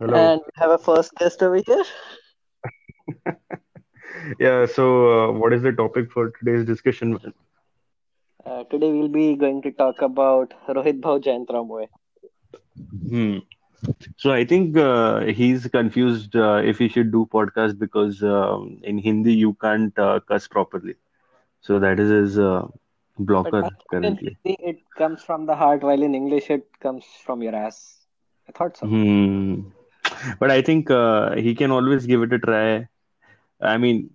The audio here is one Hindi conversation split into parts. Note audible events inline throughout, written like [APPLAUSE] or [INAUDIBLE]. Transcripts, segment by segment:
Hello. And we have a first guest over here. [LAUGHS] Yeah, so uh, what is the topic for today's discussion. Uh, today we'll be going to talk about Rohit Bhau Jayantramwe. Hmm. So I think uh, he's confused uh, if he should do podcast because um, in Hindi you can't uh, cuss properly. So that is his uh, But blocker currently. It comes from the heart, while in English it comes from your ass. I thought so. Hmm. But I think uh, he can always give it a try. I mean,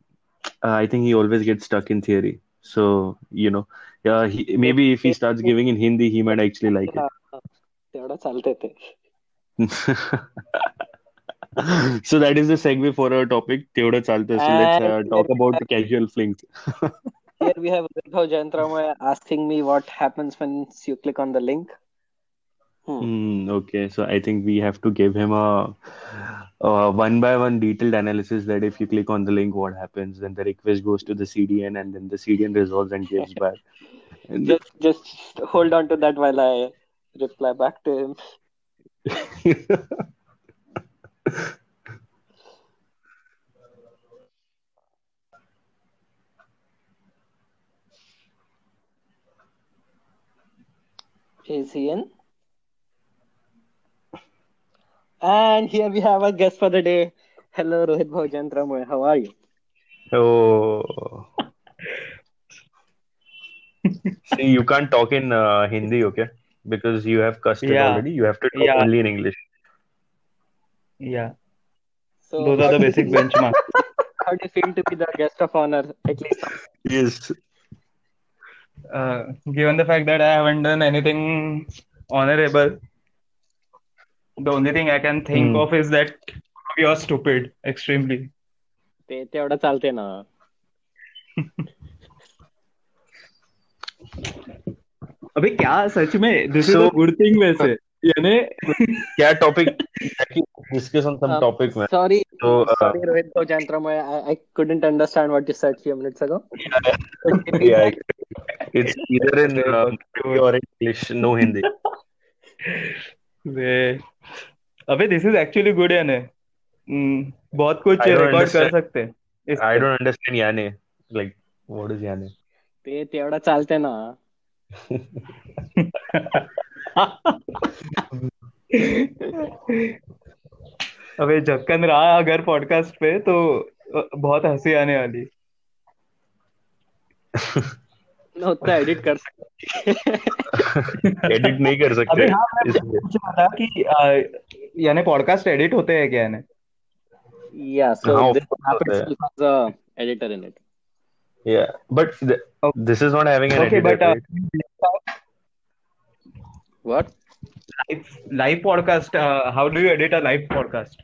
uh, I think he always gets stuck in theory. So you know, yeah, he, maybe if he starts giving in Hindi, he might actually like it. [LAUGHS] so that is the segue for our topic. Teoda Chalte. So let's uh, talk about casual flings. [LAUGHS] here we have Rohit Bhau Jayantramwe asking me what happens once you click on the link. Hmm. Hmm, okay, so I think we have to give him a, a one by one detailed analysis that if you click on the link, what happens, then the request goes to the CDN and then the CDN resolves and gives [LAUGHS] back. And Just just hold on to that while I reply back to him. [LAUGHS] Is he in? And here we have a guest for the day. Hello, Rohit Bhau Jayantramwe. How are you? oh, see, you can't talk in uh, Hindi, okay? Because you have cussed Yeah, already. You have to talk yeah, only in English. yeah. So, Those are the basic benchmarks. [LAUGHS] How do you feel to be the guest of honor? At least Yes. Uh, given the fact that I haven't done anything honorable, the only thing I can think Hmm. of is that you're stupid, extremely. ते तेवढं चालते ना. अबे क्या सच में this is So, a good thing वैसे यानी [LAUGHS] क्या topic? Discuss on some Uh, topic, man. sorry, So, uh, sorry, Rohit Bhau Jayantramwe. I, I couldn't understand what you said few it's either in uh, or English, no Hindi. अबे दिस इज़ एक्चुअली गुड यानी हम्म, बहुत कुछ रिकॉर्ड कर understand. सकते हैं पे don't understand Yane. Like, what is Yane? ते तेवढं चालते ना. अबे जक्कन रहा अगर पॉडकास्ट पे तो बहुत हँसी आने वाली ना उतना एडिट कर सकते। एडिट नहीं कर सकते। हाँ, कि यानी पॉडकास्ट एडिट होते हैं क्या यानी? How do you podcast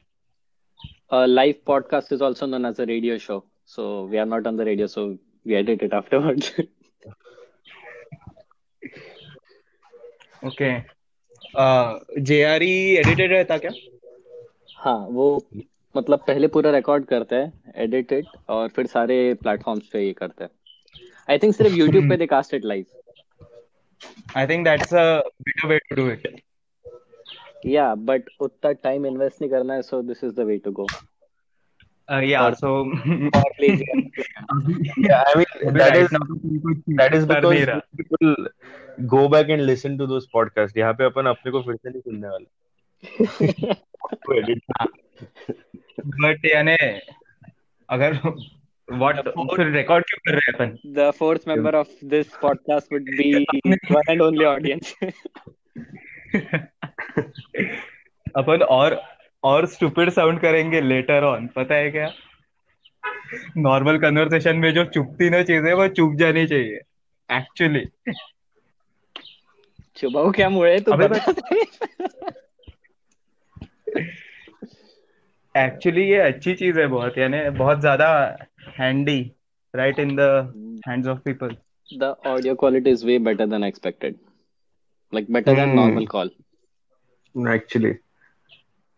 live podcast is also known a radio show so we are not on the radio so we edit it after afterwards okay. JRE edited रहता क्या? हाँ वो मतलब पहले पूरा रिकॉर्ड करते हैं एडिट इट और फिर सारे प्लेटफॉर्म्स पे ये करते हैं। आई थिंक सिर्फ़ यूट्यूब पे they cast it live I think that's a better way to do it yeah but उतना टाइम इन्वेस्ट नहीं करना है so this is the way to go yeah so lazy yeah I mean अभी that राइट is नाउ कोई कुछ that is because people go back and listen to those podcast यहाँ पे अपन अपने को फिर से नहीं सुनने वाले। [LAUGHS] बट यानी अगर व्हाट फिर रिकॉर्ड क्यों कर रहे हैं अपन? The fourth member of this podcast would be [LAUGHS] one and only audience. [LAUGHS] अपन और और स्टूपिड साउंड करेंगे लेटर ऑन पता है क्या? नॉर्मल कन्वर्सेशन में जो चुपती ना चीज़ें वो चुप जानी चाहिए actually Coba oke mulai itu. Actually ये अच्छी चीज़ है बहुत यानी बहुत ज़्यादा handy right in the hands of people the audio quality is way better than expected like better than normal call actually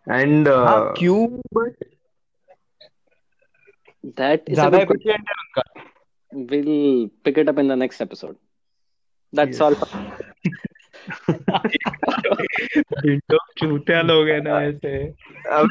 and Q? But that is a question will pick it up in the next episode that's all चूतिया लोग है ना ऐसे अब